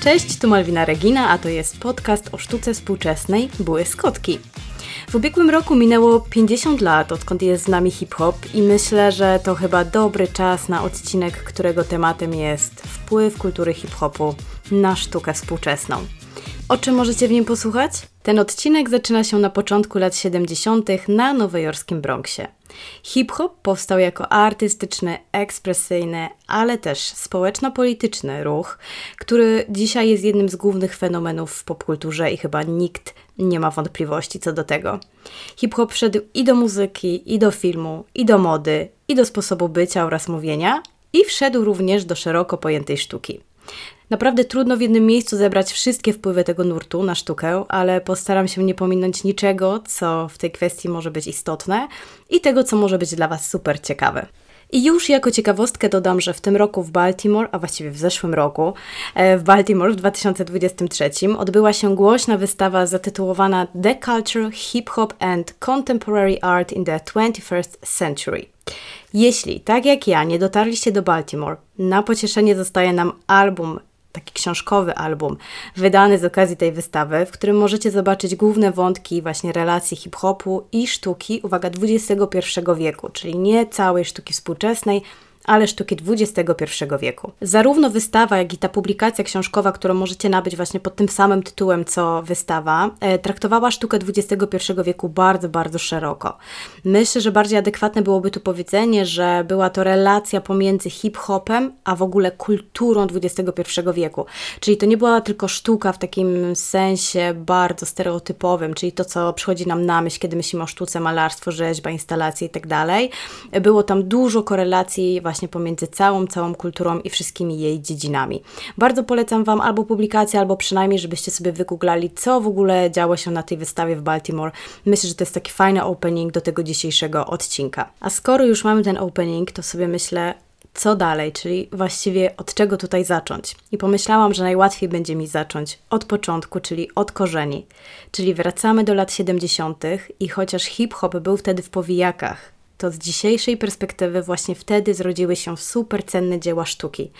Cześć, tu Malwina Regina, a to jest podcast o sztuce współczesnej Były Skotki. W ubiegłym roku minęło 50 lat, odkąd jest z nami hip-hop i myślę, że to chyba dobry czas na odcinek, którego tematem jest wpływ kultury hip-hopu na sztukę współczesną. O czym możecie w nim posłuchać? Ten odcinek zaczyna się na początku lat 70. na nowojorskim Bronxie. Hip-hop powstał jako artystyczny, ekspresyjny, ale też społeczno-polityczny ruch, który dzisiaj jest jednym z głównych fenomenów w popkulturze i chyba nikt nie ma wątpliwości co do tego. Hip-hop wszedł i do muzyki, i do filmu, i do mody, i do sposobu bycia oraz mówienia, i wszedł również do szeroko pojętej sztuki. Naprawdę trudno w jednym miejscu zebrać wszystkie wpływy tego nurtu na sztukę, ale postaram się nie pominąć niczego, co w tej kwestii może być istotne i tego, co może być dla Was super ciekawe. I już jako ciekawostkę dodam, że w tym roku w Baltimore, a właściwie w zeszłym roku, e, w Baltimore w 2023 odbyła się głośna wystawa zatytułowana The Culture, Hip Hop and Contemporary Art in the 21st Century. Jeśli, tak jak ja, nie dotarliście do Baltimore, na pocieszenie zostaje nam album taki książkowy album wydany z okazji tej wystawy, w którym możecie zobaczyć główne wątki właśnie relacji hip-hopu i sztuki, uwaga, XXI wieku, czyli nie całej sztuki współczesnej, ale sztuki XXI wieku. Zarówno wystawa, jak i ta publikacja książkowa, którą możecie nabyć właśnie pod tym samym tytułem co wystawa, e, traktowała sztukę XXI wieku bardzo, bardzo szeroko. Myślę, że bardziej adekwatne byłoby tu powiedzenie, że była to relacja pomiędzy hip-hopem, a w ogóle kulturą XXI wieku. Czyli to nie była tylko sztuka w takim sensie bardzo stereotypowym, czyli to, co przychodzi nam na myśl, kiedy myślimy o sztuce, malarstwo, rzeźba, instalacje itd. Tak Było tam dużo korelacji właśnie właśnie pomiędzy całą, całą kulturą i wszystkimi jej dziedzinami. Bardzo polecam Wam albo publikację, albo przynajmniej, żebyście sobie wygooglali, co w ogóle działo się na tej wystawie w Baltimore. Myślę, że to jest taki fajny opening do tego dzisiejszego odcinka. A skoro już mamy ten opening, to sobie myślę, co dalej, czyli właściwie od czego tutaj zacząć. I pomyślałam, że najłatwiej będzie mi zacząć od początku, czyli od korzeni. Czyli wracamy do lat 70. i chociaż hip-hop był wtedy w powijakach, to z dzisiejszej perspektywy właśnie wtedy zrodziły się super cenne dzieła sztuki.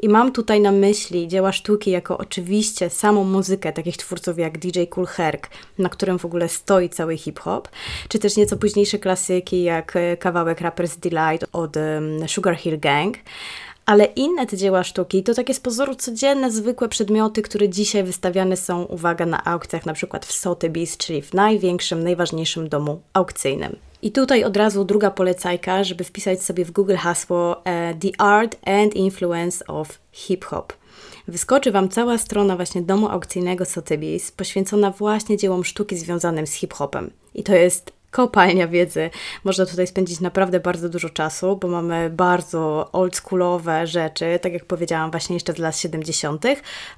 I mam tutaj na myśli dzieła sztuki jako oczywiście samą muzykę takich twórców jak DJ Cool Herc, na którym w ogóle stoi cały hip-hop, czy też nieco późniejsze klasyki jak e, kawałek Rapper's Delight od Sugar Hill Gang, ale inne te dzieła sztuki to takie z pozoru codzienne, zwykłe przedmioty, które dzisiaj wystawiane są, uwaga, na aukcjach, na przykład w Sotheby's, czyli w największym, najważniejszym domu aukcyjnym. I tutaj od razu druga polecajka, żeby wpisać sobie w Google hasło e, The Art and Influence of Hip Hop. Wyskoczy Wam cała strona właśnie domu aukcyjnego Sotheby's, poświęcona właśnie dziełom sztuki związanym z hip-hopem. I to jest kopalnia wiedzy. Można tutaj spędzić naprawdę bardzo dużo czasu, bo mamy bardzo oldschoolowe rzeczy, tak jak powiedziałam, właśnie jeszcze z lat 70.,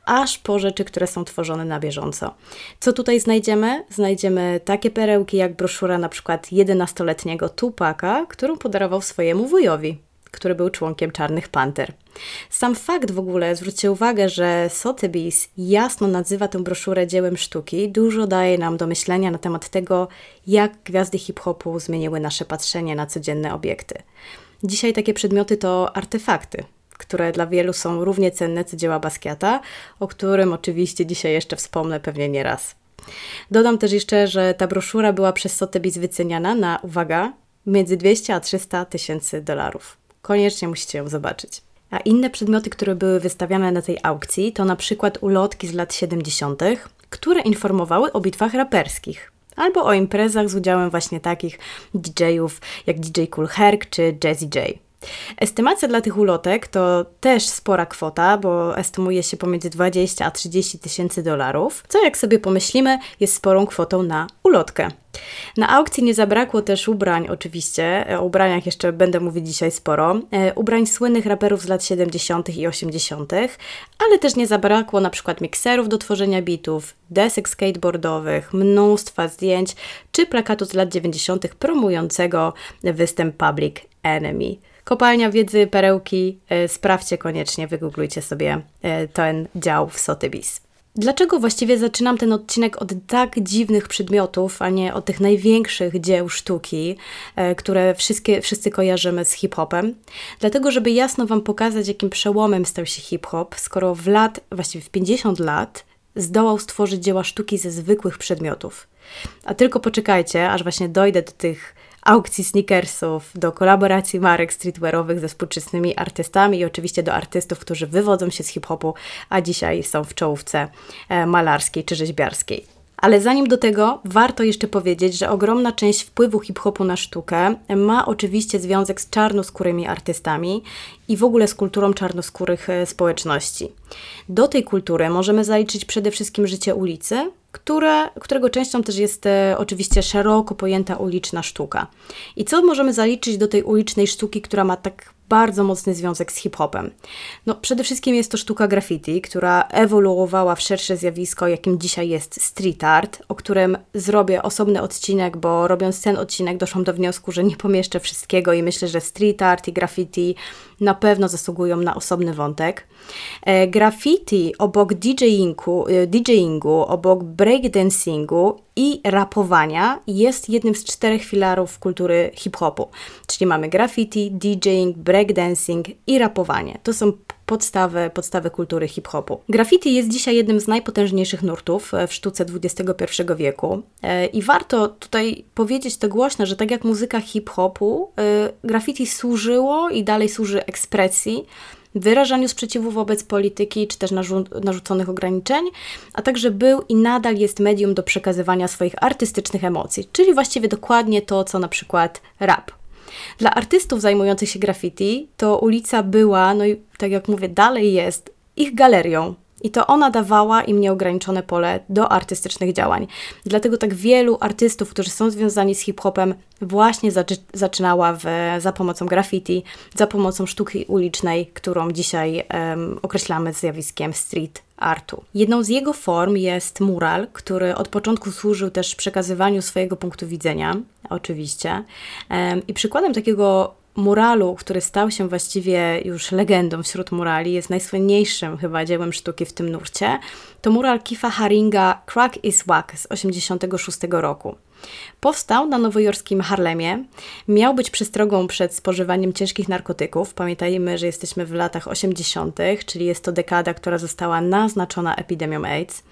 aż po rzeczy, które są tworzone na bieżąco. Co tutaj znajdziemy? Znajdziemy takie perełki jak broszura na przykład 11-letniego Tupaka, którą podarował swojemu wujowi który był członkiem Czarnych Panter. Sam fakt w ogóle, zwróćcie uwagę, że Sotheby's jasno nazywa tę broszurę dziełem sztuki, dużo daje nam do myślenia na temat tego, jak gwiazdy hip-hopu zmieniły nasze patrzenie na codzienne obiekty. Dzisiaj takie przedmioty to artefakty, które dla wielu są równie cenne co dzieła Basquiata, o którym oczywiście dzisiaj jeszcze wspomnę pewnie nie raz. Dodam też jeszcze, że ta broszura była przez Sotheby's wyceniana na, uwaga, między 200 a 300 tysięcy dolarów. Koniecznie musicie ją zobaczyć. A inne przedmioty, które były wystawiane na tej aukcji, to na przykład ulotki z lat 70., które informowały o bitwach raperskich albo o imprezach z udziałem właśnie takich DJ-ów jak DJ Cool Herc czy Jazzy J. Estymacja dla tych ulotek to też spora kwota, bo estymuje się pomiędzy 20 a 30 tysięcy dolarów, co jak sobie pomyślimy jest sporą kwotą na ulotkę. Na aukcji nie zabrakło też ubrań, oczywiście. O ubraniach jeszcze będę mówić dzisiaj sporo. E, ubrań słynnych raperów z lat 70. i 80., ale też nie zabrakło na przykład mikserów do tworzenia bitów, desek skateboardowych, mnóstwa zdjęć czy plakatu z lat 90. promującego występ Public Enemy. Kopalnia wiedzy, perełki, e, sprawdźcie koniecznie, wygooglujcie sobie e, ten dział w Sotheby's. Dlaczego właściwie zaczynam ten odcinek od tak dziwnych przedmiotów, a nie od tych największych dzieł sztuki, e, które wszystkie, wszyscy kojarzymy z hip-hopem? Dlatego, żeby jasno Wam pokazać, jakim przełomem stał się hip-hop, skoro w lat, właściwie w 50 lat, zdołał stworzyć dzieła sztuki ze zwykłych przedmiotów. A tylko poczekajcie, aż właśnie dojdę do tych aukcji sneakersów, do kolaboracji marek streetwearowych ze współczesnymi artystami i oczywiście do artystów, którzy wywodzą się z hip-hopu, a dzisiaj są w czołówce e, malarskiej czy rzeźbiarskiej. Ale zanim do tego, warto jeszcze powiedzieć, że ogromna część wpływu hip-hopu na sztukę ma oczywiście związek z czarnoskórymi artystami i w ogóle z kulturą czarnoskórych e, społeczności. Do tej kultury możemy zaliczyć przede wszystkim życie ulicy, które, którego częścią też jest e, oczywiście szeroko pojęta uliczna sztuka. I co możemy zaliczyć do tej ulicznej sztuki, która ma tak bardzo mocny związek z hip-hopem. No, przede wszystkim jest to sztuka graffiti, która ewoluowała w szersze zjawisko, jakim dzisiaj jest street art, o którym zrobię osobny odcinek, bo robiąc ten odcinek doszłam do wniosku, że nie pomieszczę wszystkiego i myślę, że street art i graffiti na pewno zasługują na osobny wątek. E, graffiti obok DJingu, e, DJingu, obok breakdancingu i rapowania jest jednym z czterech filarów kultury hip-hopu. Czyli mamy graffiti, DJing, breakdancing i rapowanie. To są podstawy, podstawy kultury hip-hopu. Graffiti jest dzisiaj jednym z najpotężniejszych nurtów e, w sztuce XXI wieku i warto tutaj powiedzieć to głośno, że tak jak muzyka hip-hopu, graffiti służyło i dalej służy ekspresji, wyrażaniu sprzeciwu wobec polityki czy też narzu- narzuconych ograniczeń, a także był i nadal jest medium do przekazywania swoich artystycznych emocji, czyli właściwie dokładnie to, co na przykład rap. Dla artystów zajmujących się graffiti to ulica była, no i tak jak mówię, dalej jest ich galerią, i to ona dawała im nieograniczone pole do artystycznych działań. Dlatego tak wielu artystów, którzy są związani z hip-hopem, właśnie zaczynała w, za pomocą graffiti, za pomocą sztuki ulicznej, którą dzisiaj um, określamy zjawiskiem street artu. Jedną z jego form jest mural, który od początku służył też przekazywaniu swojego punktu widzenia, oczywiście. I przykładem takiego muralu, który stał się właściwie już legendą wśród murali, jest najsłynniejszym chyba dziełem sztuki w tym nurcie, to mural Kifa Haringa Crack is Wack z 1986 roku. Powstał na nowojorskim Harlemie. Miał być przestrogą przed spożywaniem ciężkich narkotyków. Pamiętajmy, że jesteśmy w latach 80., czyli jest to dekada, która została naznaczona epidemią AIDS.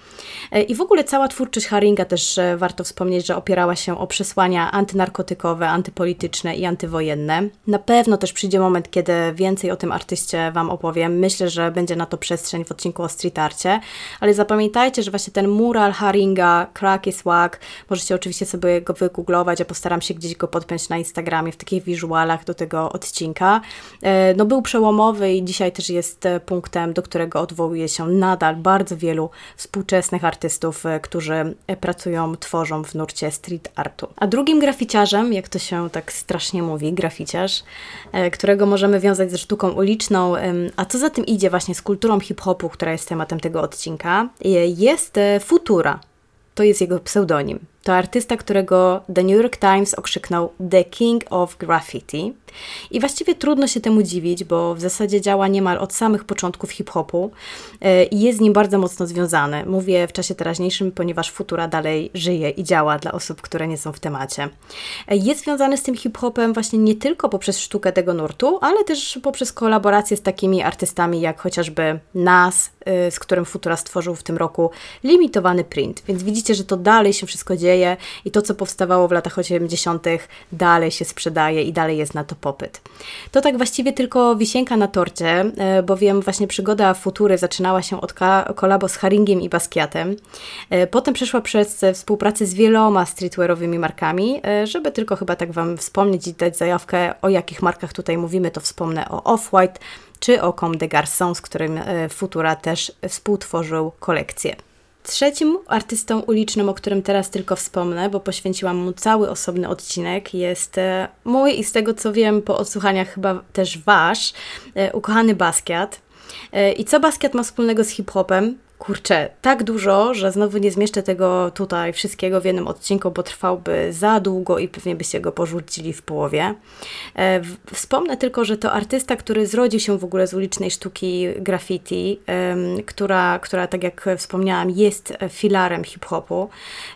E, I w ogóle cała twórczość Haringa też e, warto wspomnieć, że opierała się o przesłania antynarkotykowe, antypolityczne i antywojenne. Na pewno też przyjdzie moment, kiedy więcej o tym artyście Wam opowiem. Myślę, że będzie na to przestrzeń w odcinku o street arcie, ale zapamiętajcie, że właśnie ten mural Haringa, Crack is Wack, możecie oczywiście sobie go wygooglować, ja postaram się gdzieś go podpiąć na Instagramie w takich wizualach do tego odcinka. E, no był przełomowy i dzisiaj też jest e, punktem, do którego odwołuje się nadal bardzo wielu współczesnych artystów, e, którzy pracują, tworzą w nurcie street artu. A drugim graficiarzem, jak to się tak strasznie mówi, graficiarz, którego możemy wiązać ze sztuką uliczną, a co za tym idzie właśnie z kulturą hip-hopu, która jest tematem tego odcinka, jest Futura. To jest jego pseudonim. To artysta, którego The New York Times okrzyknął The King of Graffiti. I właściwie trudno się temu dziwić, bo w zasadzie działa niemal od samych początków hip-hopu e, i jest z nim bardzo mocno związany. Mówię w czasie teraźniejszym, ponieważ Futura dalej żyje i działa dla osób, które nie są w temacie. E, jest związany z tym hip-hopem właśnie nie tylko poprzez sztukę tego nurtu, ale też poprzez kolaborację z takimi artystami jak chociażby Nas, e, z którym Futura stworzył w tym roku limitowany print. Więc widzicie, że to dalej się wszystko dzieje i to, co powstawało w latach 80., dalej się sprzedaje i dalej jest na to popyt. To tak właściwie tylko wisienka na torcie, e, bowiem właśnie przygoda Futury zaczynała się od kolabo z Haringiem i Basquiatem. E, potem przeszła przez współpracę z wieloma streetwearowymi markami, e, żeby tylko chyba tak Wam wspomnieć i dać zajawkę, o jakich markach tutaj mówimy, to wspomnę o Off-White czy o Comme des Garçons, z którym Futura też współtworzył kolekcję. Trzecim artystą ulicznym, o którym teraz tylko wspomnę, bo poświęciłam mu cały osobny odcinek, jest e, mój i z tego co wiem po odsłuchaniach chyba też wasz, e, ukochany Basquiat. E, I co Basquiat ma wspólnego z hip-hopem? Kurczę, tak dużo, że znowu nie zmieszczę tego tutaj wszystkiego w jednym odcinku, bo trwałby za długo i pewnie byście go porzucili w połowie. E, wspomnę tylko, że to artysta, który zrodził się w ogóle z ulicznej sztuki graffiti, która, która tak jak wspomniałam, jest filarem hip-hopu.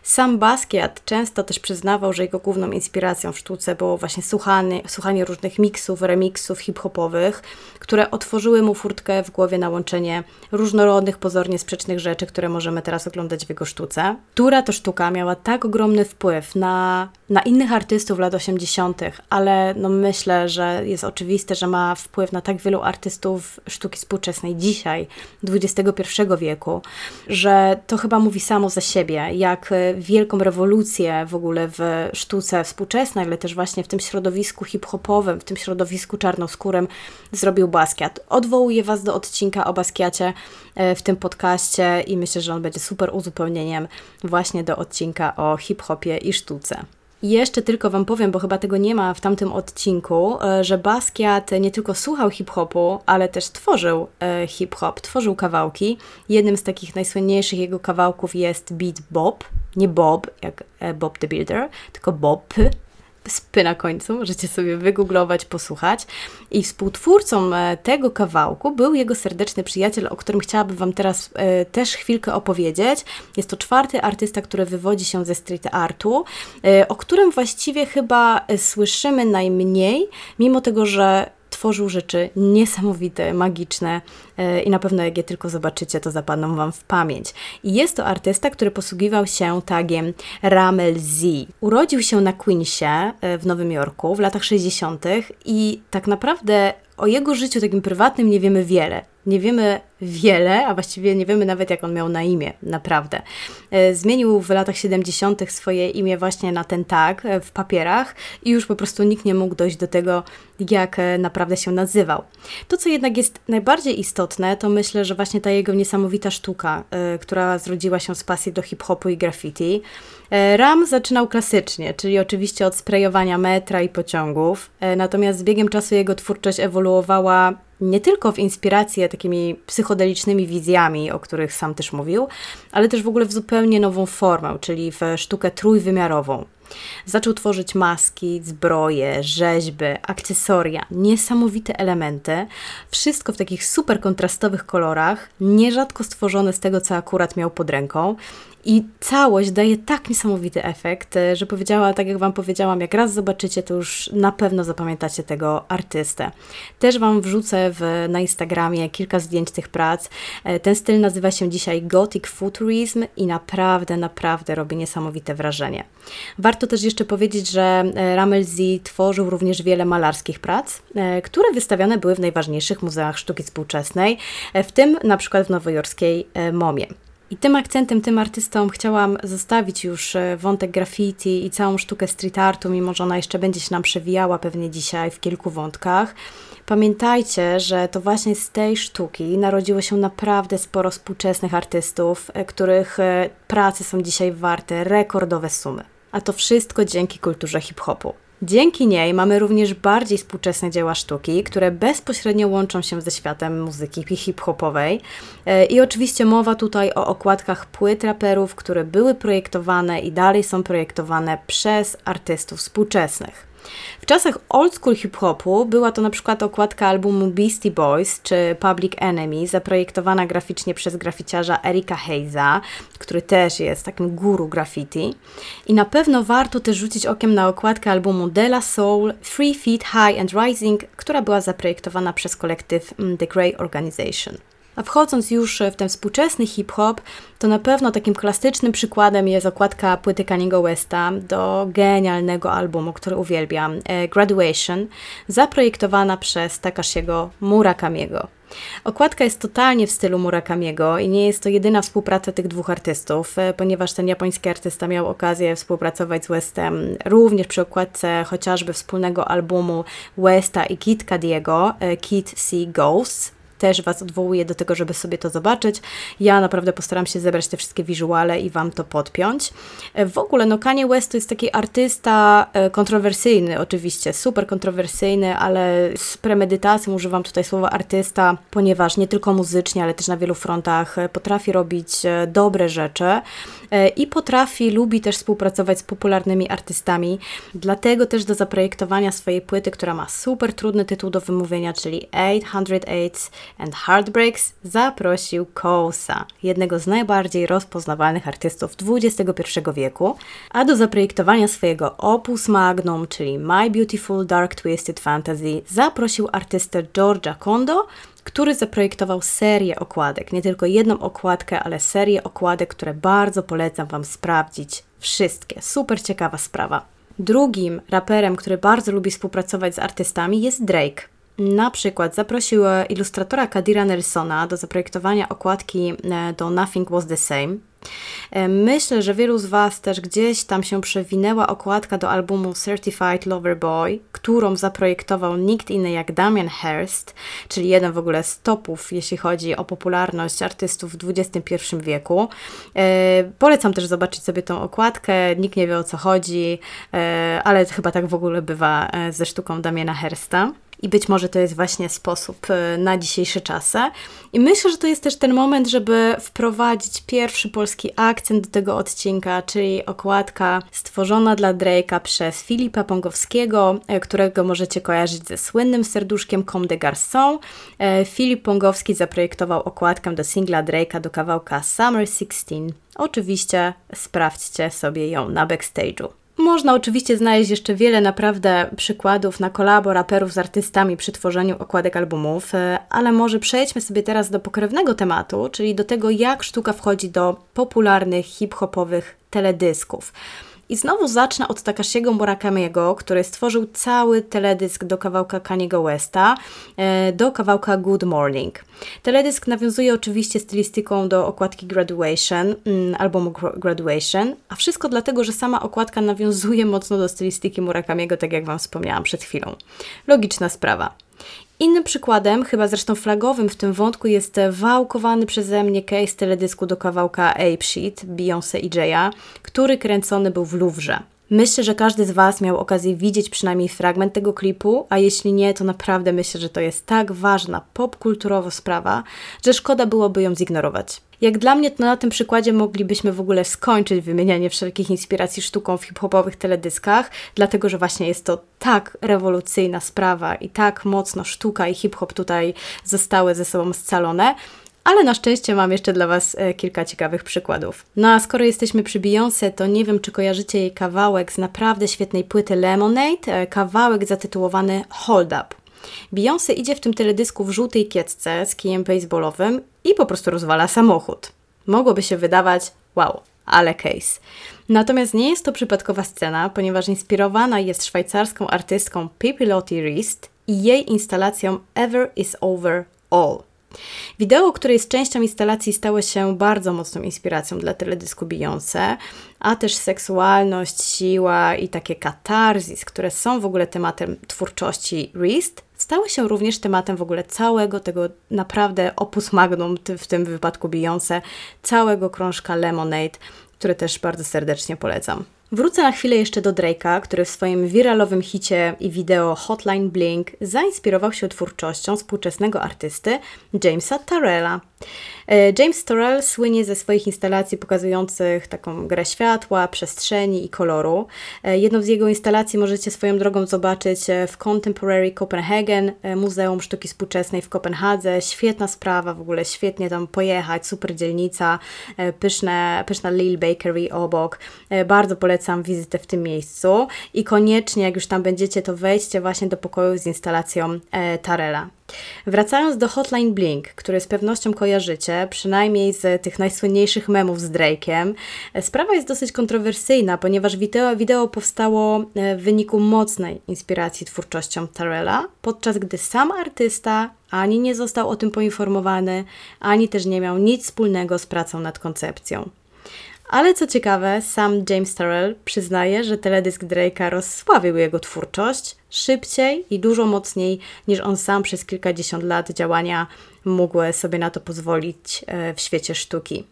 Sam Basquiat często też przyznawał, że jego główną inspiracją w sztuce było właśnie słuchanie, słuchanie różnych miksów, remixów hip-hopowych, które otworzyły mu furtkę w głowie na łączenie różnorodnych, pozornie sprzecznych rzeczy, które możemy teraz oglądać w jego sztuce. Która to sztuka miała tak ogromny wpływ na, na innych artystów lat 80., ale no myślę, że jest oczywiste, że ma wpływ na tak wielu artystów sztuki współczesnej dzisiaj, XXI wieku, że to chyba mówi samo za siebie, jak wielką rewolucję w ogóle w sztuce współczesnej, ale też właśnie w tym środowisku hip-hopowym, w tym środowisku czarnoskórym zrobił Basquiat. Odwołuję Was do odcinka o Basquiacie e, w tym podcaście i myślę, że on będzie super uzupełnieniem właśnie do odcinka o hip-hopie i sztuce. Jeszcze tylko Wam powiem, bo chyba tego nie ma w tamtym odcinku, e, że Basquiat nie tylko słuchał hip-hopu, ale też tworzył e, hip-hop, tworzył kawałki. Jednym z takich najsłynniejszych jego kawałków jest beat Bob, nie Bob, jak Bob the Builder, tylko Bob, spy na końcu, możecie sobie wygooglować, posłuchać. I współtwórcą e, tego kawałku był jego serdeczny przyjaciel, o którym chciałabym Wam teraz e, też chwilkę opowiedzieć. Jest to czwarty artysta, który wywodzi się ze street artu, e, o którym właściwie chyba słyszymy najmniej, mimo tego, że tworzył rzeczy niesamowite, magiczne e, i na pewno jak je tylko zobaczycie, to zapadną Wam w pamięć. I jest to artysta, który posługiwał się tagiem Ramel Z. Urodził się na Queensie e, w Nowym Jorku w latach 60. i tak naprawdę o jego życiu takim prywatnym nie wiemy wiele. Nie wiemy wiele, a właściwie nie wiemy nawet, jak on miał na imię, naprawdę. E, zmienił w latach 70. swoje imię właśnie na ten tag e, w papierach i już po prostu nikt nie mógł dojść do tego, jak e, naprawdę się nazywał. To, co jednak jest najbardziej istotne, to myślę, że właśnie ta jego niesamowita sztuka, która zrodziła się z pasji do hip-hopu i graffiti. Ram zaczynał klasycznie, czyli oczywiście od sprejowania metra i pociągów, natomiast z biegiem czasu jego twórczość ewoluowała nie tylko w inspirację takimi psychodelicznymi wizjami, o których sam też mówił, ale też w ogóle w zupełnie nową formę, czyli w sztukę trójwymiarową. Zaczął tworzyć maski, zbroje, rzeźby, akcesoria, niesamowite elementy, wszystko w takich super kontrastowych kolorach, nierzadko stworzone z tego, co akurat miał pod ręką. I całość daje tak niesamowity efekt, e, że powiedziała, tak jak Wam powiedziałam, jak raz zobaczycie, to już na pewno zapamiętacie tego artystę. Też Wam wrzucę w, na Instagramie kilka zdjęć tych prac. E, ten styl nazywa się dzisiaj Gothic Futurism i naprawdę, naprawdę robi niesamowite wrażenie. Warto też jeszcze powiedzieć, że e, Ramel Z tworzył również wiele malarskich prac, które wystawiane były w najważniejszych muzeach sztuki współczesnej, w tym na przykład w nowojorskiej MoMie. I tym akcentem, tym artystą chciałam zostawić już e, wątek graffiti i całą sztukę street artu, mimo że ona jeszcze będzie się nam przewijała pewnie dzisiaj w kilku wątkach. Pamiętajcie, że to właśnie z tej sztuki narodziło się naprawdę sporo współczesnych artystów, e, których e, prace są dzisiaj warte rekordowe sumy. A to wszystko dzięki kulturze hip-hopu. Dzięki niej mamy również bardziej współczesne dzieła sztuki, które bezpośrednio łączą się ze światem muzyki hip-hopowej. E, I oczywiście mowa tutaj o okładkach płyt raperów, które były projektowane i dalej są projektowane przez artystów współczesnych. W czasach old school hip-hopu była to na przykład okładka albumu Beastie Boys czy Public Enemy, zaprojektowana graficznie przez graficiarza Erika Hayza, który też jest takim guru graffiti. I na pewno warto też rzucić okiem na okładkę albumu De La Soul, Three Feet High and Rising, która była zaprojektowana przez kolektyw mm, The Grey Organization. A wchodząc już w ten współczesny hip-hop, to na pewno takim klasycznym przykładem jest okładka płyty Kaniego Westa do genialnego albumu, który uwielbiam, e, Graduation, zaprojektowana przez Takashiego Murakamiego. Okładka jest totalnie w stylu Murakamiego i nie jest to jedyna współpraca tych dwóch artystów, e, ponieważ ten japoński artysta miał okazję współpracować z Westem również przy okładce chociażby wspólnego albumu Westa i Kid Cadiego, e, Kid See Ghosts, też Was odwołuję do tego, żeby sobie to zobaczyć. Ja naprawdę postaram się zebrać te wszystkie wizuale i Wam to podpiąć. E, w ogóle, no Kanye West to jest taki artysta e, kontrowersyjny, oczywiście, super kontrowersyjny, ale z premedytacją używam tutaj słowa artysta, ponieważ nie tylko muzycznie, ale też na wielu frontach e, potrafi robić dobre rzeczy i potrafi, lubi też współpracować z popularnymi artystami. Dlatego też do zaprojektowania swojej płyty, która ma super trudny tytuł do wymówienia, czyli 808 and Heartbreaks, zaprosił Kousa, jednego z najbardziej rozpoznawalnych artystów XXI wieku, a do zaprojektowania swojego opus magnum, czyli My Beautiful Dark Twisted Fantasy, zaprosił artystę Georgia Kondo, który zaprojektował serię okładek. Nie tylko jedną okładkę, ale serię okładek, które bardzo polecam Wam sprawdzić. Wszystkie. Super ciekawa sprawa. Drugim raperem, który bardzo lubi współpracować z artystami jest Drake. Na przykład zaprosił ilustratora Kadira Nelsona do zaprojektowania okładki e, do Nothing Was the Same. E, myślę, że wielu z Was też gdzieś tam się przewinęła okładka do albumu Certified Lover Boy, którą zaprojektował nikt inny jak Damian Hirst, czyli jeden w ogóle z topów, jeśli chodzi o popularność artystów w XXI wieku. E, polecam też zobaczyć sobie tą okładkę, nikt nie wie o co chodzi, ale chyba tak w ogóle bywa ze sztuką Damiana Hirsta. I być może to jest właśnie sposób e, na dzisiejsze czasy. I myślę, że to jest też ten moment, żeby wprowadzić pierwszy polski akcent do tego odcinka, czyli okładka stworzona dla Drake'a przez Filipa Pongowskiego, e, którego możecie kojarzyć ze słynnym serduszkiem Comme des Garçons. E, Filip Pongowski zaprojektował okładkę do singla Drake'a do kawałka Summer 16. Oczywiście sprawdźcie sobie ją na backstage'u. Można oczywiście znaleźć jeszcze wiele naprawdę przykładów na kolabo raperów z artystami przy tworzeniu okładek albumów, e, ale może przejdźmy sobie teraz do pokrewnego tematu, czyli do tego, jak sztuka wchodzi do popularnych hip-hopowych teledysków. I znowu zacznę od Takashiego Murakamiego, który stworzył cały teledysk do kawałka Kaniego Westa, e, do kawałka Good Morning. Teledysk nawiązuje oczywiście stylistyką do okładki Graduation, mm, albumu Graduation, a wszystko dlatego, że sama okładka nawiązuje mocno do stylistyki Murakamiego, tak jak Wam wspomniałam przed chwilą. Logiczna sprawa. Innym przykładem, chyba zresztą flagowym w tym wątku, jest wałkowany przeze mnie case teledysku do kawałka Ape Sheet Beyoncé i Jaya, który kręcony był w Louvre. Myślę, że każdy z Was miał okazję widzieć przynajmniej fragment tego klipu, a jeśli nie, to naprawdę myślę, że to jest tak ważna popkulturowo sprawa, że szkoda byłoby ją zignorować. Jak dla mnie, to na tym przykładzie moglibyśmy w ogóle skończyć wymienianie wszelkich inspiracji sztuką w hip-hopowych teledyskach, dlatego że właśnie jest to tak rewolucyjna sprawa i tak mocno sztuka i hip-hop tutaj zostały ze sobą scalone, ale na szczęście mam jeszcze dla Was e, kilka ciekawych przykładów. No a skoro jesteśmy przy Beyoncé, to nie wiem, czy kojarzycie jej kawałek z naprawdę świetnej płyty Lemonade, e, kawałek zatytułowany Hold Up. Beyoncé idzie w tym teledysku w żółtej kiecce z kijem baseballowym i po prostu rozwala samochód. Mogłoby się wydawać, wow, ale case. Natomiast nie jest to przypadkowa scena, ponieważ inspirowana jest szwajcarską artystką Pippi Lottie Rist i jej instalacją Ever is Over All. Wideo, które jest częścią instalacji, stało się bardzo mocną inspiracją dla teledysku Beyoncé, a też seksualność, siła i takie katarzis, które są w ogóle tematem twórczości Rist, stały się również tematem w ogóle całego tego naprawdę opus magnum, w tym wypadku Beyoncé, całego krążka Lemonade, który też bardzo serdecznie polecam. Wrócę na chwilę jeszcze do Drake'a, który w swoim wiralowym hicie i wideo Hotline Blink zainspirował się twórczością współczesnego artysty Jamesa Tarella. E, James Torrell słynie ze swoich instalacji pokazujących taką grę światła, przestrzeni i koloru. E, jedną z jego instalacji możecie swoją drogą zobaczyć e, w Contemporary Copenhagen, Muzeum Sztuki Współczesnej w Kopenhadze. Świetna sprawa, w ogóle świetnie tam pojechać, super dzielnica, pyszne, pyszna Lil Bakery obok. Bardzo polecam wizytę w tym miejscu i koniecznie, jak już tam będziecie, to wejdźcie właśnie do pokoju z instalacją Tarella. Wracając do Hotline Blink, który z pewnością kojarzycie, przynajmniej z tych najsłynniejszych memów z Drake'em, sprawa jest dosyć kontrowersyjna, ponieważ wideo, wideo powstało e, w wyniku mocnej inspiracji twórczością Tarella, podczas gdy sam artysta ani nie został o tym poinformowany, ani też nie miał nic wspólnego z pracą nad koncepcją. Ale co ciekawe, sam James Terrell przyznaje, że teledysk Drake'a rozsławił jego twórczość szybciej i dużo mocniej niż on sam przez kilkadziesiąt lat działania mógł sobie na to pozwolić e, w świecie sztuki.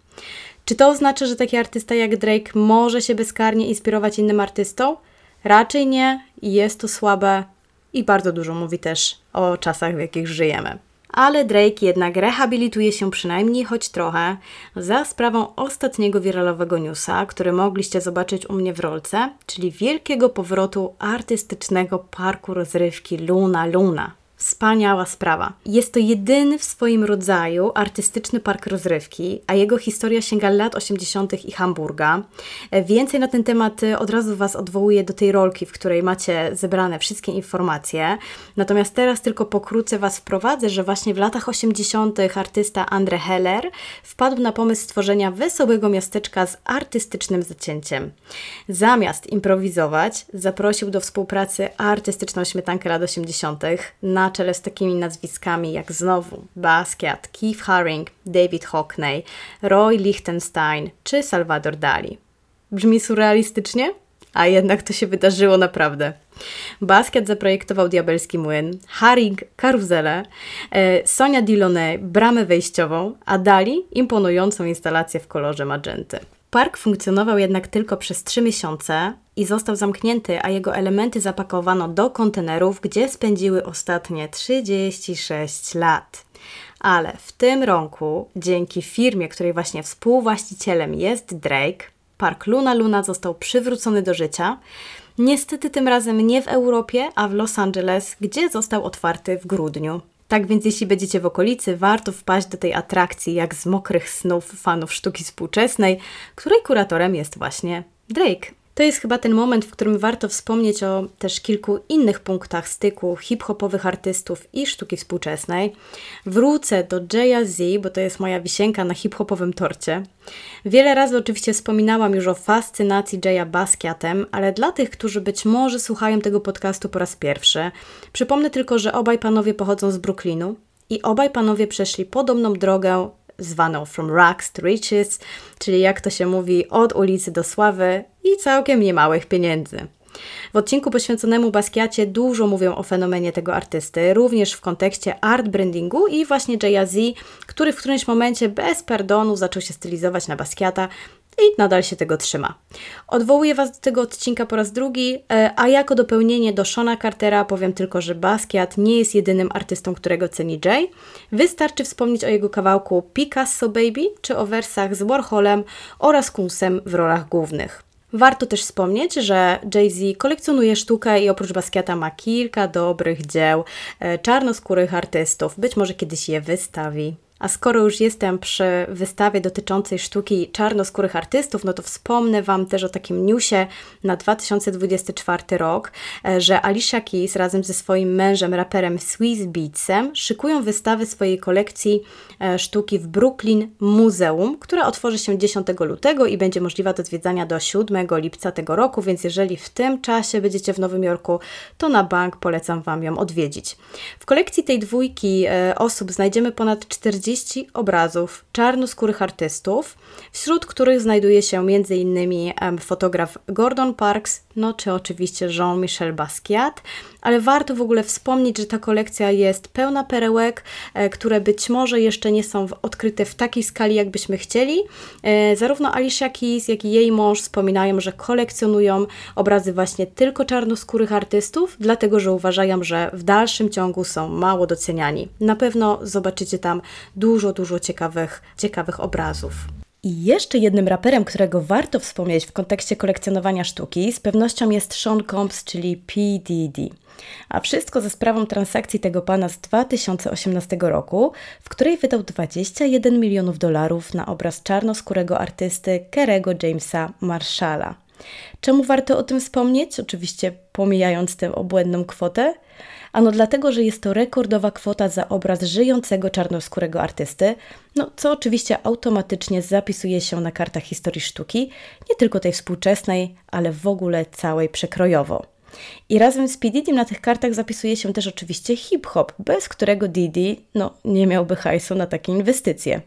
Czy to oznacza, że taki artysta jak Drake może się bezkarnie inspirować innym artystom? Raczej nie, jest to słabe i bardzo dużo mówi też o czasach, w jakich żyjemy ale Drake jednak rehabilituje się przynajmniej choć trochę za sprawą ostatniego wiralowego newsa, który mogliście zobaczyć u mnie w rolce, czyli wielkiego powrotu artystycznego parku rozrywki Luna Luna. Wspaniała sprawa. Jest to jedyny w swoim rodzaju artystyczny park rozrywki, a jego historia sięga lat 80. i Hamburga. Więcej na ten temat y, od razu Was odwołuję do tej rolki, w której macie zebrane wszystkie informacje. Natomiast teraz tylko pokrótce Was wprowadzę, że właśnie w latach 80. artysta Andre Heller wpadł na pomysł stworzenia wesołego miasteczka z artystycznym zacięciem. Zamiast improwizować, zaprosił do współpracy artystyczną śmietankę lat 80. na czele z takimi nazwiskami jak znowu Basquiat, Keith Haring, David Hockney, Roy Lichtenstein czy Salvador Dali. Brzmi surrealistycznie? A jednak to się wydarzyło naprawdę. Basquiat zaprojektował diabelski młyn, Haring karuzelę, e, Sonia Dillonay bramę wejściową, a Dali imponującą instalację w kolorze magenty. Park funkcjonował jednak tylko przez trzy miesiące i został zamknięty, a jego elementy zapakowano do kontenerów, gdzie spędziły ostatnie 36 lat. Ale w tym roku, dzięki firmie, której właśnie współwłaścicielem jest Drake, park Luna Luna został przywrócony do życia. Niestety tym razem nie w Europie, a w Los Angeles, gdzie został otwarty w grudniu. Tak więc jeśli będziecie w okolicy, warto wpaść do tej atrakcji jak z mokrych snów fanów sztuki współczesnej, której kuratorem jest właśnie Drake. To jest chyba ten moment, w którym warto wspomnieć o też kilku innych punktach styku hip-hopowych artystów i sztuki współczesnej. Wrócę do Jaya Z, bo to jest moja wisienka na hip-hopowym torcie. Wiele razy oczywiście wspominałam już o fascynacji Jaya Basquiatem, ale dla tych, którzy być może słuchają tego podcastu po raz pierwszy, przypomnę tylko, że obaj panowie pochodzą z Brooklynu i obaj panowie przeszli podobną drogę zwaną From Rags to Riches, czyli jak to się mówi, od ulicy do sławy i całkiem niemałych pieniędzy. W odcinku poświęconemu Basquiacie dużo mówią o fenomenie tego artysty, również w kontekście art brandingu i właśnie Jay Z, który w którymś momencie bez pardonu zaczął się stylizować na Basquiata i nadal się tego trzyma. Odwołuję Was do tego odcinka po raz drugi, e, a jako dopełnienie do Shona Cartera powiem tylko, że Basquiat nie jest jedynym artystą, którego ceni Jay. Wystarczy wspomnieć o jego kawałku Picasso Baby, czy o wersach z Warholem oraz Kunsem w rolach głównych. Warto też wspomnieć, że Jay-Z kolekcjonuje sztukę i oprócz Basquiata ma kilka dobrych dzieł e, czarnoskórych artystów. Być może kiedyś je wystawi. A skoro już jestem przy wystawie dotyczącej sztuki czarnoskórych artystów, no to wspomnę Wam też o takim newsie na 2024 rok, e, że Alicia Keys razem ze swoim mężem, raperem Swiss Beatsem, szykują wystawę swojej kolekcji e, sztuki w Brooklyn Muzeum, która otworzy się 10 lutego i będzie możliwa do zwiedzania do 7 lipca tego roku, więc jeżeli w tym czasie będziecie w Nowym Jorku, to na bank polecam Wam ją odwiedzić. W kolekcji tej dwójki e, osób znajdziemy ponad 40 40 obrazów czarnoskórych artystów, wśród których znajduje się m.in. fotograf Gordon Parks, no czy oczywiście Jean-Michel Basquiat, ale warto w ogóle wspomnieć, że ta kolekcja jest pełna perełek, e, które być może jeszcze nie są odkryte w takiej skali, jakbyśmy chcieli. E, zarówno Alicia Keys, jak i jej mąż wspominają, że kolekcjonują obrazy właśnie tylko czarnoskórych artystów, dlatego że uważają, że w dalszym ciągu są mało doceniani. Na pewno zobaczycie tam dużo, dużo ciekawych, ciekawych obrazów. I jeszcze jednym raperem, którego warto wspomnieć w kontekście kolekcjonowania sztuki, z pewnością jest Sean Combs, czyli P. Diddy. A wszystko ze sprawą transakcji tego pana z 2018 roku, w której wydał 21 milionów dolarów na obraz czarnoskórego artysty Kerego Jamesa Marshalla. Czemu warto o tym wspomnieć? Oczywiście pomijając tę obłędną kwotę. Ano dlatego, że jest to rekordowa kwota za obraz żyjącego czarnoskórego artysty, no co oczywiście automatycznie zapisuje się na kartach historii sztuki, nie tylko tej współczesnej, ale w ogóle całej przekrojowo. I razem z P. Diddy na tych kartach zapisuje się też oczywiście hip-hop, bez którego Diddy no, nie miałby hajsu na takie inwestycje.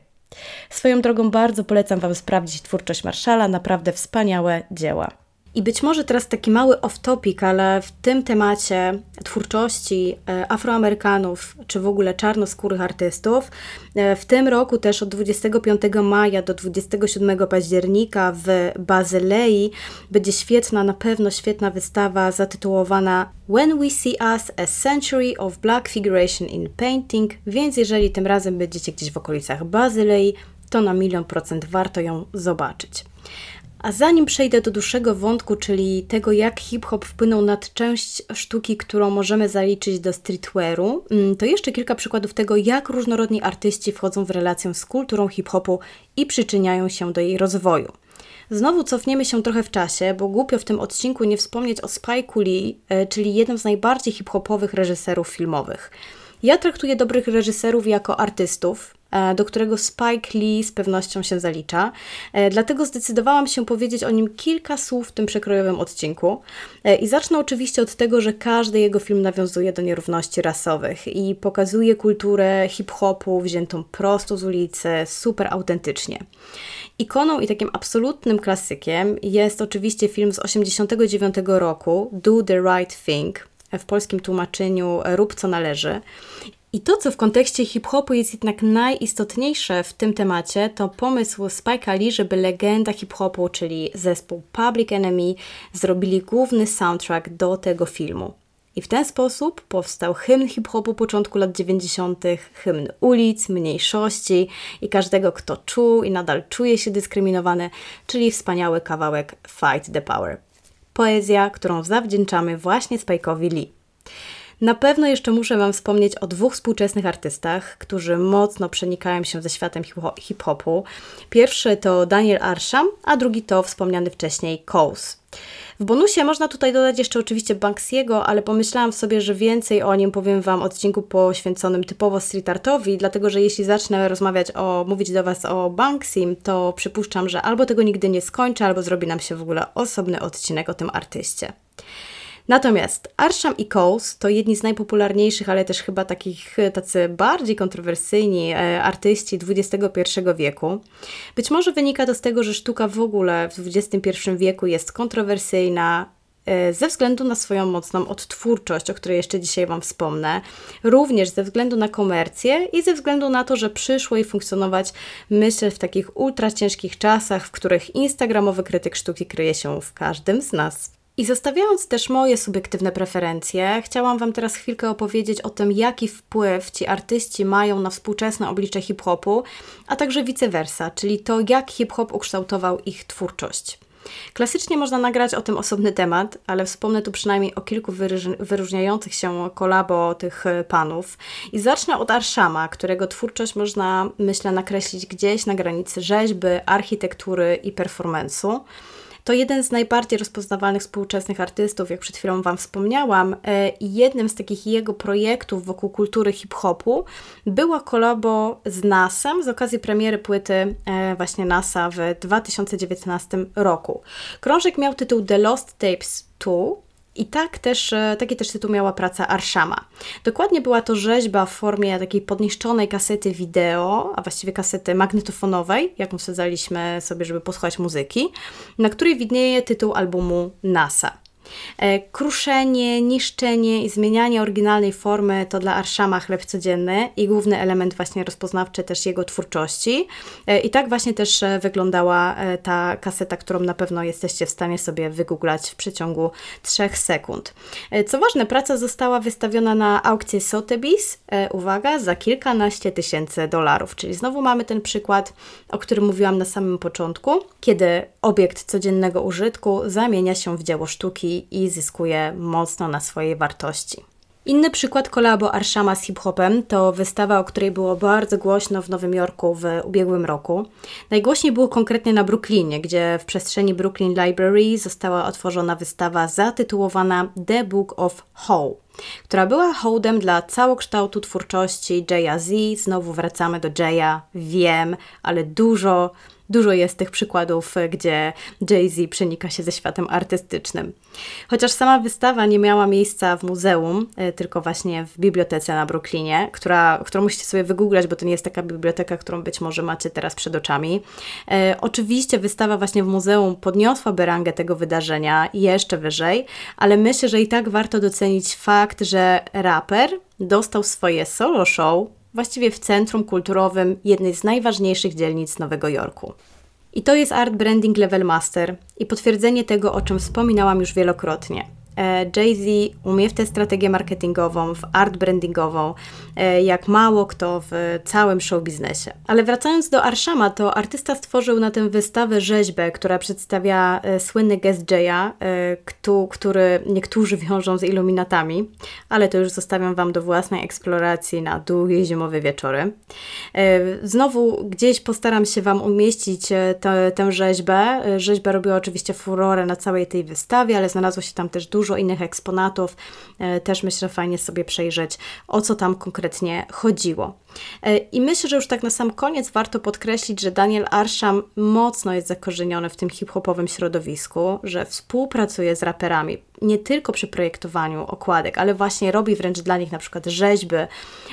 Swoją drogą bardzo polecam Wam sprawdzić twórczość Marszala, naprawdę wspaniałe dzieła. I być może teraz taki mały off-topic, ale w tym temacie twórczości e, Afroamerykanów, czy w ogóle czarnoskórych artystów, e, w tym roku też od 25 maja do 27 października w Bazylei będzie świetna, na pewno świetna wystawa zatytułowana When We See Us, a Century of Black Figuration in Painting, więc jeżeli tym razem będziecie gdzieś w okolicach Bazylei, to na milion procent warto ją zobaczyć. A zanim przejdę do dłuższego wątku, czyli tego, jak hip-hop wpłynął na część sztuki, którą możemy zaliczyć do streetwearu, mm, to jeszcze kilka przykładów tego, jak różnorodni artyści wchodzą w relację z kulturą hip-hopu i przyczyniają się do jej rozwoju. Znowu cofniemy się trochę w czasie, bo głupio w tym odcinku nie wspomnieć o Spike Lee, e, czyli jednym z najbardziej hip-hopowych reżyserów filmowych. Ja traktuję dobrych reżyserów jako artystów, do którego Spike Lee z pewnością się zalicza. E, dlatego zdecydowałam się powiedzieć o nim kilka słów w tym przekrojowym odcinku. E, I zacznę oczywiście od tego, że każdy jego film nawiązuje do nierówności rasowych i pokazuje kulturę hip-hopu wziętą prosto z ulicy, super autentycznie. Ikoną i takim absolutnym klasykiem jest oczywiście film z 1989 roku Do the Right Thing, w polskim tłumaczeniu Rób co należy. I to, co w kontekście hip-hopu jest jednak najistotniejsze w tym temacie, to pomysł Spike'a Lee, żeby legenda hip-hopu, czyli zespół Public Enemy, zrobili główny soundtrack do tego filmu. I w ten sposób powstał hymn hip-hopu początku lat 90., hymn ulic, mniejszości i każdego, kto czuł i nadal czuje się dyskryminowany, czyli wspaniały kawałek Fight the Power. Poezja, którą zawdzięczamy właśnie Spike'owi Lee. Na pewno jeszcze muszę Wam wspomnieć o dwóch współczesnych artystach, którzy mocno przenikają się ze światem hip-hopu. Pierwszy to Daniel Arsham, a drugi to wspomniany wcześniej Coase. W bonusie można tutaj dodać jeszcze oczywiście Banksiego, ale pomyślałam sobie, że więcej o nim powiem Wam w odcinku poświęconym typowo street artowi, dlatego że jeśli zacznę rozmawiać o, mówić do Was o Banksim, to przypuszczam, że albo tego nigdy nie skończę, albo zrobi nam się w ogóle osobny odcinek o tym artyście. Natomiast Arsham i Coase to jedni z najpopularniejszych, ale też chyba takich tacy bardziej kontrowersyjni e, artyści XXI wieku. Być może wynika to z tego, że sztuka w ogóle w XXI wieku jest kontrowersyjna, e, ze względu na swoją mocną odtwórczość, o której jeszcze dzisiaj Wam wspomnę, również ze względu na komercję i ze względu na to, że przyszło jej funkcjonować, myślę, w takich ultra ciężkich czasach, w których instagramowy krytyk sztuki kryje się w każdym z nas. I zostawiając też moje subiektywne preferencje, chciałam Wam teraz chwilkę opowiedzieć o tym, jaki wpływ ci artyści mają na współczesne oblicze hip-hopu, a także vice versa, czyli to, jak hip-hop ukształtował ich twórczość. Klasycznie można nagrać o tym osobny temat, ale wspomnę tu przynajmniej o kilku wyróżniających się kolabo tych panów. I zacznę od Arshama, którego twórczość można, myślę, nakreślić gdzieś na granicy rzeźby, architektury i performance'u. To jeden z najbardziej rozpoznawalnych współczesnych artystów, jak przed chwilą Wam wspomniałam. E, I jednym z takich jego projektów wokół kultury hip-hopu była kolabo z NASem z okazji premiery płyty e, właśnie NASA w 2019 roku. Krążek miał tytuł The Lost Tapes 2 i tak też, e, taki też tytuł miała praca Arshama. Dokładnie była to rzeźba w formie takiej podniszczonej kasety wideo, a właściwie kasety magnetofonowej, jaką wsadzaliśmy sobie, żeby posłuchać muzyki, na której widnieje tytuł albumu NASA. E, kruszenie, niszczenie i zmienianie oryginalnej formy to dla Arshama chleb codzienny i główny element właśnie rozpoznawczy też jego twórczości. E, I tak właśnie też e, wyglądała ta kaseta, którą na pewno jesteście w stanie sobie wygooglać w przeciągu 3 sekund. Co ważne, praca została wystawiona na aukcję Sotheby's, uwaga, za kilkanaście tysięcy dolarów, czyli znowu mamy ten przykład, o którym mówiłam na samym początku, kiedy obiekt codziennego użytku zamienia się w dzieło sztuki i zyskuje mocno na swojej wartości. Inny przykład kolabo Arshama z hip-hopem to wystawa, o której było bardzo głośno w Nowym Jorku w ubiegłym roku. Najgłośniej było konkretnie na Brooklynie, gdzie w przestrzeni Brooklyn Library została otworzona wystawa zatytułowana The Book of How. która była hołdem dla całokształtu twórczości Jaya Z. Znowu wracamy do Jaya, wiem, ale dużo Dużo jest tych przykładów, e, gdzie Jay-Z przenika się ze światem artystycznym. Chociaż sama wystawa nie miała miejsca w muzeum, e, tylko właśnie w bibliotece na Brooklynie, która, którą musicie sobie wygooglać, bo to nie jest taka biblioteka, którą być może macie teraz przed oczami. E, oczywiście wystawa właśnie w muzeum podniosłaby rangę tego wydarzenia jeszcze wyżej, ale myślę, że i tak warto docenić fakt, że raper dostał swoje solo show właściwie w centrum kulturowym jednej z najważniejszych dzielnic Nowego Jorku. I to jest Art Branding Level Master i potwierdzenie tego, o czym wspominałam już wielokrotnie. E, Jay-Z umie w tę strategię marketingową, w art brandingową, e, jak mało kto w całym show biznesie. Ale wracając do Arshama, to artysta stworzył na tę wystawę rzeźbę, która przedstawia e, słynny gest Jaya, który niektórzy wiążą z iluminatami, ale to już zostawiam Wam do własnej eksploracji na długie zimowe wieczory. Znowu gdzieś postaram się Wam umieścić tę, tę rzeźbę. Rzeźba robiła oczywiście furorę na całej tej wystawie, ale znalazło się tam też dużo dużo innych eksponatów. E, też myślę, fajnie sobie przejrzeć, o co tam konkretnie chodziło. E, I myślę, że już tak na sam koniec warto podkreślić, że Daniel Arsham mocno jest zakorzeniony w tym hip-hopowym środowisku, że współpracuje z raperami nie tylko przy projektowaniu okładek, ale właśnie robi wręcz dla nich na przykład rzeźby,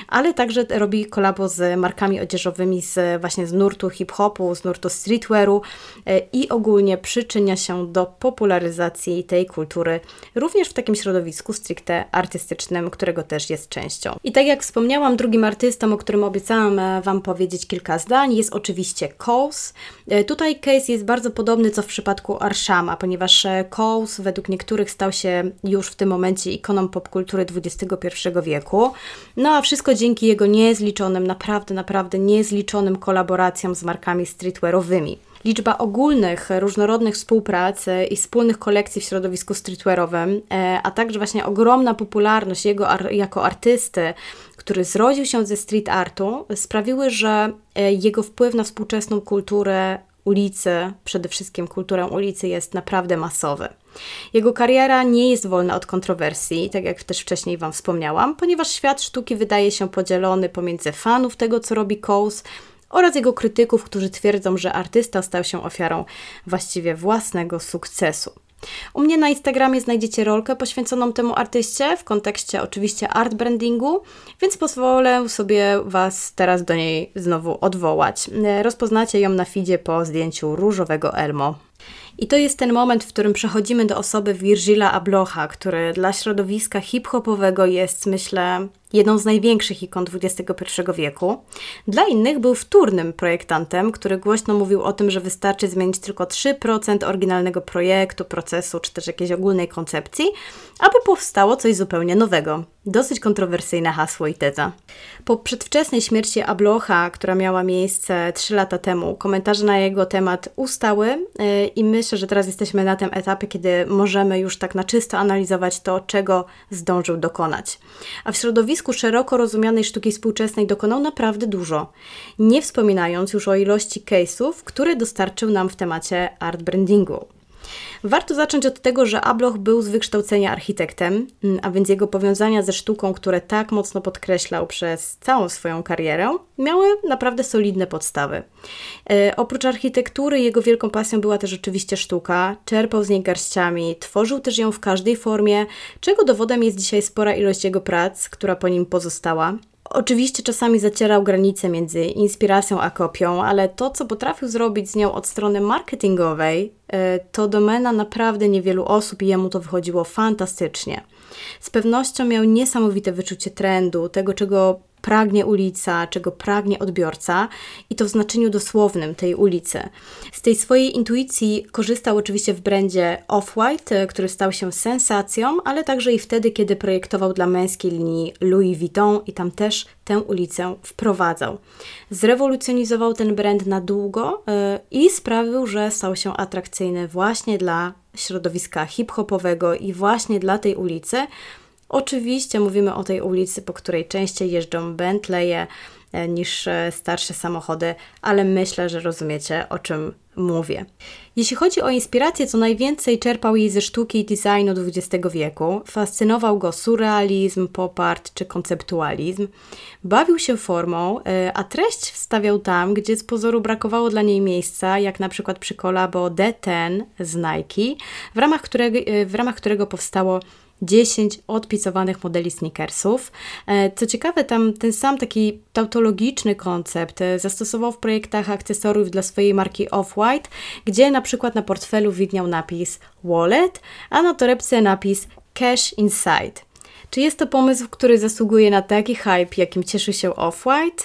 ale także robi kolabo z markami odzieżowymi z właśnie z nurtu hip-hopu, z nurtu streetwearu e, i ogólnie przyczynia się do popularyzacji tej kultury również w takim środowisku stricte artystycznym, którego też jest częścią. I tak jak wspomniałam, drugim artystą, o którym obiecałam e, Wam powiedzieć kilka zdań, jest oczywiście Coles. E, tutaj case jest bardzo podobny co w przypadku Arshama, ponieważ Coles według niektórych stał się już w tym momencie ikoną popkultury XXI wieku. No a wszystko dzięki jego niezliczonym, naprawdę, naprawdę niezliczonym kolaboracjom z markami streetwearowymi. Liczba ogólnych, różnorodnych współprac i wspólnych kolekcji w środowisku streetwearowym, e, a także właśnie ogromna popularność jego jako artysty, który zrodził się ze street artu, sprawiły, że e, jego wpływ na współczesną kulturę ulicy, przede wszystkim kulturę ulicy, jest naprawdę masowy. Jego kariera nie jest wolna od kontrowersji, tak jak też wcześniej Wam wspomniałam, ponieważ świat sztuki wydaje się podzielony pomiędzy fanów tego, co robi Coase, oraz jego krytyków, którzy twierdzą, że artysta stał się ofiarą właściwie własnego sukcesu. U mnie na Instagramie znajdziecie rolkę poświęconą temu artyście w kontekście oczywiście art brandingu, więc pozwolę sobie Was teraz do niej znowu odwołać. Rozpoznacie ją na feedzie po zdjęciu różowego Elmo. I to jest ten moment, w którym przechodzimy do osoby Virgila Ablocha, który dla środowiska hip-hopowego jest, myślę, jedną z największych ikon XXI wieku. Dla innych był wtórnym projektantem, który głośno mówił o tym, że wystarczy zmienić tylko 3% oryginalnego projektu, procesu czy też jakiejś ogólnej koncepcji, aby powstało coś zupełnie nowego. Dosyć kontrowersyjne hasło i teza. Po przedwczesnej śmierci Ablocha, która miała miejsce 3 lata temu, komentarze na jego temat ustały yy, i myślę, że teraz jesteśmy na tym etapie, kiedy możemy już tak na czysto analizować to, czego zdążył dokonać. A w środowisku środowisku szeroko rozumianej sztuki współczesnej dokonał naprawdę dużo, nie wspominając już o ilości case'ów, które dostarczył nam w temacie art brandingu. Warto zacząć od tego, że Abloch był z wykształcenia architektem, mm, a więc jego powiązania ze sztuką, które tak mocno podkreślał przez całą swoją karierę, miały naprawdę solidne podstawy. E, oprócz architektury, jego wielką pasją była też oczywiście sztuka. Czerpał z niej garściami, tworzył też ją w każdej formie, czego dowodem jest dzisiaj spora ilość jego prac, która po nim pozostała. Oczywiście czasami zacierał granice między inspiracją a kopią, ale to, co potrafił zrobić z nią od strony marketingowej, e, to domena naprawdę niewielu osób i jemu to wychodziło fantastycznie. Z pewnością miał niesamowite wyczucie trendu, tego czego pragnie ulica, czego pragnie odbiorca i to w znaczeniu dosłownym tej ulicy. Z tej swojej intuicji korzystał oczywiście w brandzie Off-White, który stał się sensacją, ale także i wtedy, kiedy projektował dla męskiej linii Louis Vuitton i tam też tę ulicę wprowadzał. Zrewolucjonizował ten brand na długo yy, i sprawił, że stał się atrakcyjny właśnie dla środowiska hip-hopowego i właśnie dla tej ulicy, Oczywiście mówimy o tej ulicy, po której częściej jeżdżą Bentleye, e, niż e, starsze samochody, ale myślę, że rozumiecie o czym mówię. Jeśli chodzi o inspirację, to najwięcej czerpał jej ze sztuki i designu XX wieku. Fascynował go surrealizm, pop art czy konceptualizm. Bawił się formą, e, a treść wstawiał tam, gdzie z pozoru brakowało dla niej miejsca, jak na przykład przy kolabo D10 z Nike, w ramach w ramach którego powstało 10 odpisowanych modeli sneakersów. E, co ciekawe, tam ten sam taki tautologiczny koncept e, zastosował w projektach akcesoriów dla swojej marki Off-White, gdzie na przykład na portfelu widniał napis Wallet, a na torebce napis Cash Inside. Czy jest to pomysł, który zasługuje na taki hype, jakim cieszy się Off-White?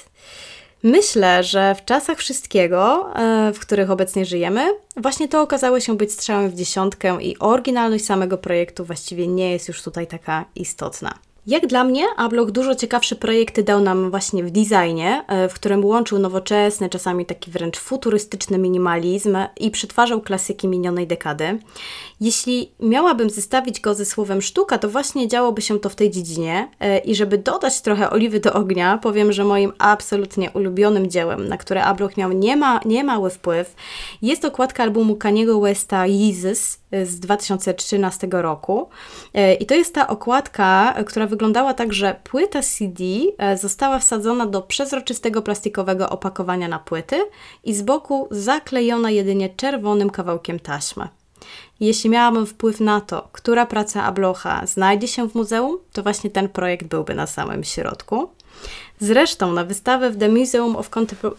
Myślę, że w czasach wszystkiego, e, w których obecnie żyjemy, właśnie to okazało się być strzałem w dziesiątkę i oryginalność samego projektu właściwie nie jest już tutaj taka istotna. Jak dla mnie, Abloch dużo ciekawsze projekty dał nam właśnie w designie, e, w którym łączył nowoczesny, czasami taki wręcz futurystyczny minimalizm i przetwarzał klasyki minionej dekady. Jeśli miałabym zestawić go ze słowem sztuka, to właśnie działoby się to w tej dziedzinie e, i żeby dodać trochę oliwy do ognia, powiem, że moim absolutnie ulubionym dziełem, na które Abloch miał niema, niemały wpływ, jest okładka albumu Kaniego Westa Yeezus z 2013 roku. E, I to jest ta okładka, która wyglądała tak, że płyta CD e, została wsadzona do przezroczystego plastikowego opakowania na płyty i z boku zaklejona jedynie czerwonym kawałkiem taśmy. Jeśli miałabym wpływ na to, która praca Ablocha znajdzie się w muzeum, to właśnie ten projekt byłby na samym środku. Zresztą na wystawę w The Museum of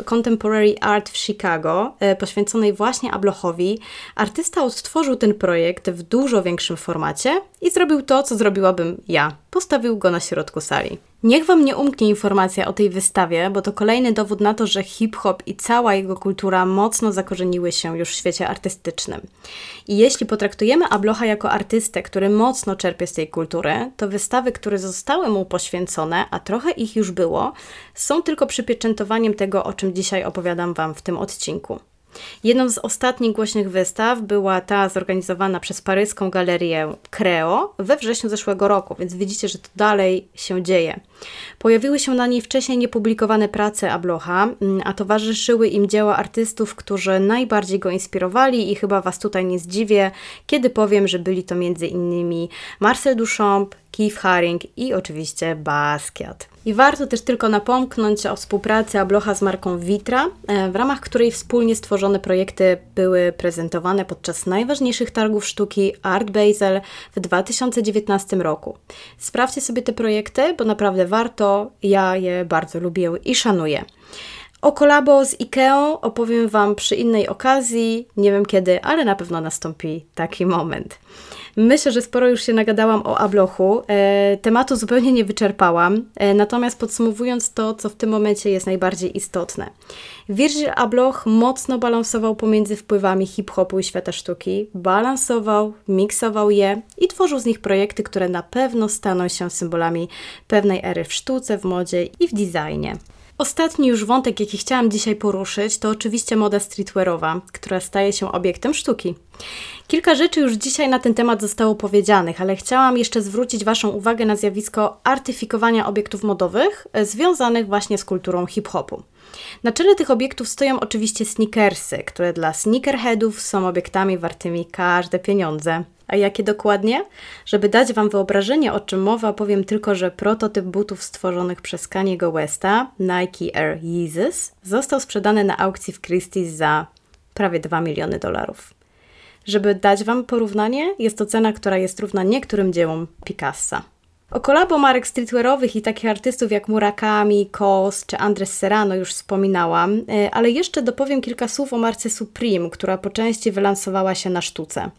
Contemporary Art w Chicago, e, poświęconej właśnie Ablochowi, artysta odtworzył ten projekt w dużo większym formacie i zrobił to, co zrobiłabym ja. Postawił go na środku sali. Niech Wam nie umknie informacja o tej wystawie, bo to kolejny dowód na to, że hip-hop i cała jego kultura mocno zakorzeniły się już w świecie artystycznym. I jeśli potraktujemy Ablocha jako artystę, który mocno czerpie z tej kultury, to wystawy, które zostały mu poświęcone, a trochę ich już było, są tylko przypieczętowaniem tego, o czym dzisiaj opowiadam Wam w tym odcinku. Jedną z ostatnich głośnych wystaw była ta zorganizowana przez paryską galerię Creo we wrześniu zeszłego roku, więc widzicie, że to dalej się dzieje. Pojawiły się na niej wcześniej niepublikowane prace Ablocha, mm, a towarzyszyły im dzieła artystów, którzy najbardziej go inspirowali i chyba Was tutaj nie zdziwię, kiedy powiem, że byli to m.in. Marcel Duchamp, Keith Haring i oczywiście Basquiat. I warto też tylko napomknąć o współpracy Ablocha z marką Vitra, e, w ramach której wspólnie stworzone projekty były prezentowane podczas najważniejszych targów sztuki Art Basel w 2019 roku. Sprawdźcie sobie te projekty, bo naprawdę warto, ja je bardzo lubię i szanuję. O kolabo z IKEA opowiem Wam przy innej okazji, nie wiem kiedy, ale na pewno nastąpi taki moment. Myślę, że sporo już się nagadałam o Ablochu. E, tematu zupełnie nie wyczerpałam, e, natomiast podsumowując to, co w tym momencie jest najbardziej istotne. Virgil Abloch mocno balansował pomiędzy wpływami hip-hopu i świata sztuki, balansował, miksował je i tworzył z nich projekty, które na pewno staną się symbolami pewnej ery w sztuce, w modzie i w designie. Ostatni już wątek, jaki chciałam dzisiaj poruszyć, to oczywiście moda streetwearowa, która staje się obiektem sztuki. Kilka rzeczy już dzisiaj na ten temat zostało powiedzianych, ale chciałam jeszcze zwrócić Waszą uwagę na zjawisko artyfikowania obiektów modowych e, związanych właśnie z kulturą hip-hopu. Na czele tych obiektów stoją oczywiście sneakersy, które dla sneakerheadów są obiektami wartymi każde pieniądze. A jakie dokładnie? Żeby dać Wam wyobrażenie, o czym mowa, powiem tylko, że prototyp butów stworzonych przez Kaniego Westa, Nike Air Yeezus, został sprzedany na aukcji w Christie's za prawie 2 miliony dolarów. Żeby dać Wam porównanie, jest to cena, która jest równa niektórym dziełom Picassa. O kolabo marek streetwearowych i takich artystów jak Murakami, Kos czy Andres Serrano już wspominałam, e, ale jeszcze dopowiem kilka słów o marce Supreme, która po części wylansowała się na sztuce.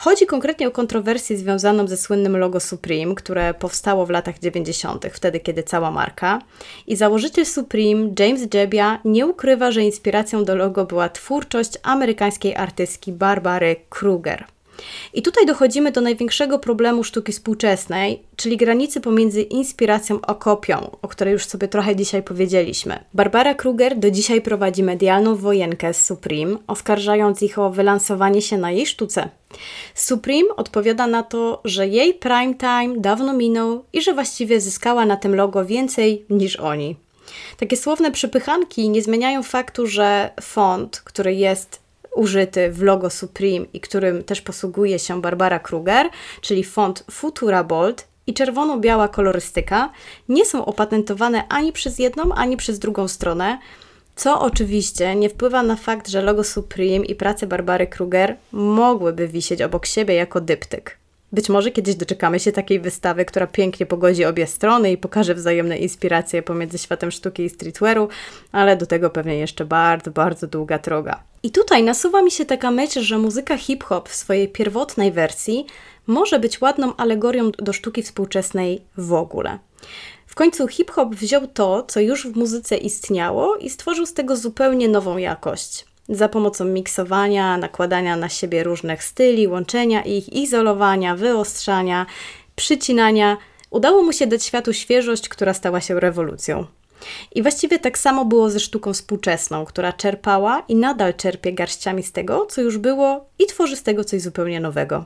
Chodzi konkretnie o kontrowersję związaną ze słynnym logo Supreme, które powstało w latach 90., wtedy kiedy cała marka. I założyciel Supreme, James Jebbia, nie ukrywa, że inspiracją do logo była twórczość amerykańskiej artystki Barbary Kruger. I tutaj dochodzimy do największego problemu sztuki współczesnej, czyli granicy pomiędzy inspiracją a kopią, o której już sobie trochę dzisiaj powiedzieliśmy. Barbara Kruger do dzisiaj prowadzi medialną wojenkę z Supreme, oskarżając ich o wylansowanie się na jej sztuce. Supreme odpowiada na to, że jej prime time dawno minął i że właściwie zyskała na tym logo więcej niż oni. Takie słowne przypychanki nie zmieniają faktu, że font, który jest użyty w logo Supreme i którym też posługuje się Barbara Kruger, czyli font Futura Bold i czerwono-biała kolorystyka, nie są opatentowane ani przez jedną, ani przez drugą stronę, co oczywiście nie wpływa na fakt, że logo Supreme i prace Barbary Kruger mogłyby wisieć obok siebie jako dyptyk. Być może kiedyś doczekamy się takiej wystawy, która pięknie pogodzi obie strony i pokaże wzajemne inspiracje pomiędzy światem sztuki i streetwearu, ale do tego pewnie jeszcze bardzo, bardzo długa droga. I tutaj nasuwa mi się taka myśl, że muzyka hip-hop w swojej pierwotnej wersji może być ładną alegorią do sztuki współczesnej w ogóle. W końcu hip-hop wziął to, co już w muzyce istniało i stworzył z tego zupełnie nową jakość za pomocą miksowania, nakładania na siebie różnych styli, łączenia ich, izolowania, wyostrzania, przycinania, udało mu się dać światu świeżość, która stała się rewolucją. I właściwie tak samo było ze sztuką współczesną, która czerpała i nadal czerpie garściami z tego, co już było i tworzy z tego coś zupełnie nowego.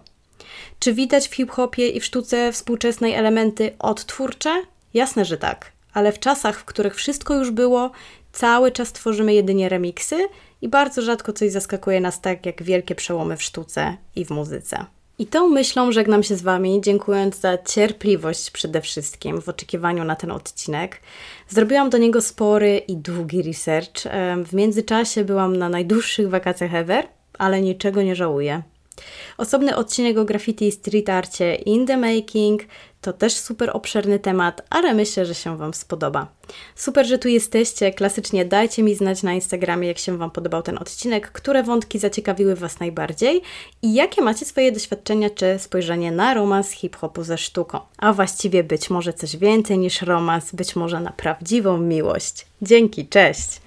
Czy widać w hip-hopie i w sztuce współczesnej elementy odtwórcze? Jasne, że tak. Ale w czasach, w których wszystko już było, cały czas tworzymy jedynie remiksy i bardzo rzadko coś zaskakuje nas tak jak wielkie przełomy w sztuce i w muzyce. I tą myślą żegnam się z Wami, dziękując za cierpliwość przede wszystkim w oczekiwaniu na ten odcinek. Zrobiłam do niego spory i długi research. W międzyczasie byłam na najdłuższych wakacjach ever, ale niczego nie żałuję. Osobny odcinek o graffiti i street arcie in the making to też super obszerny temat, ale myślę, że się Wam spodoba. Super, że tu jesteście. Klasycznie dajcie mi znać na Instagramie, jak się Wam podobał ten odcinek, które wątki zaciekawiły Was najbardziej i jakie macie swoje doświadczenia czy spojrzenie na romans hip-hopu ze sztuką. A właściwie być może coś więcej niż romans, być może na prawdziwą miłość. Dzięki, cześć!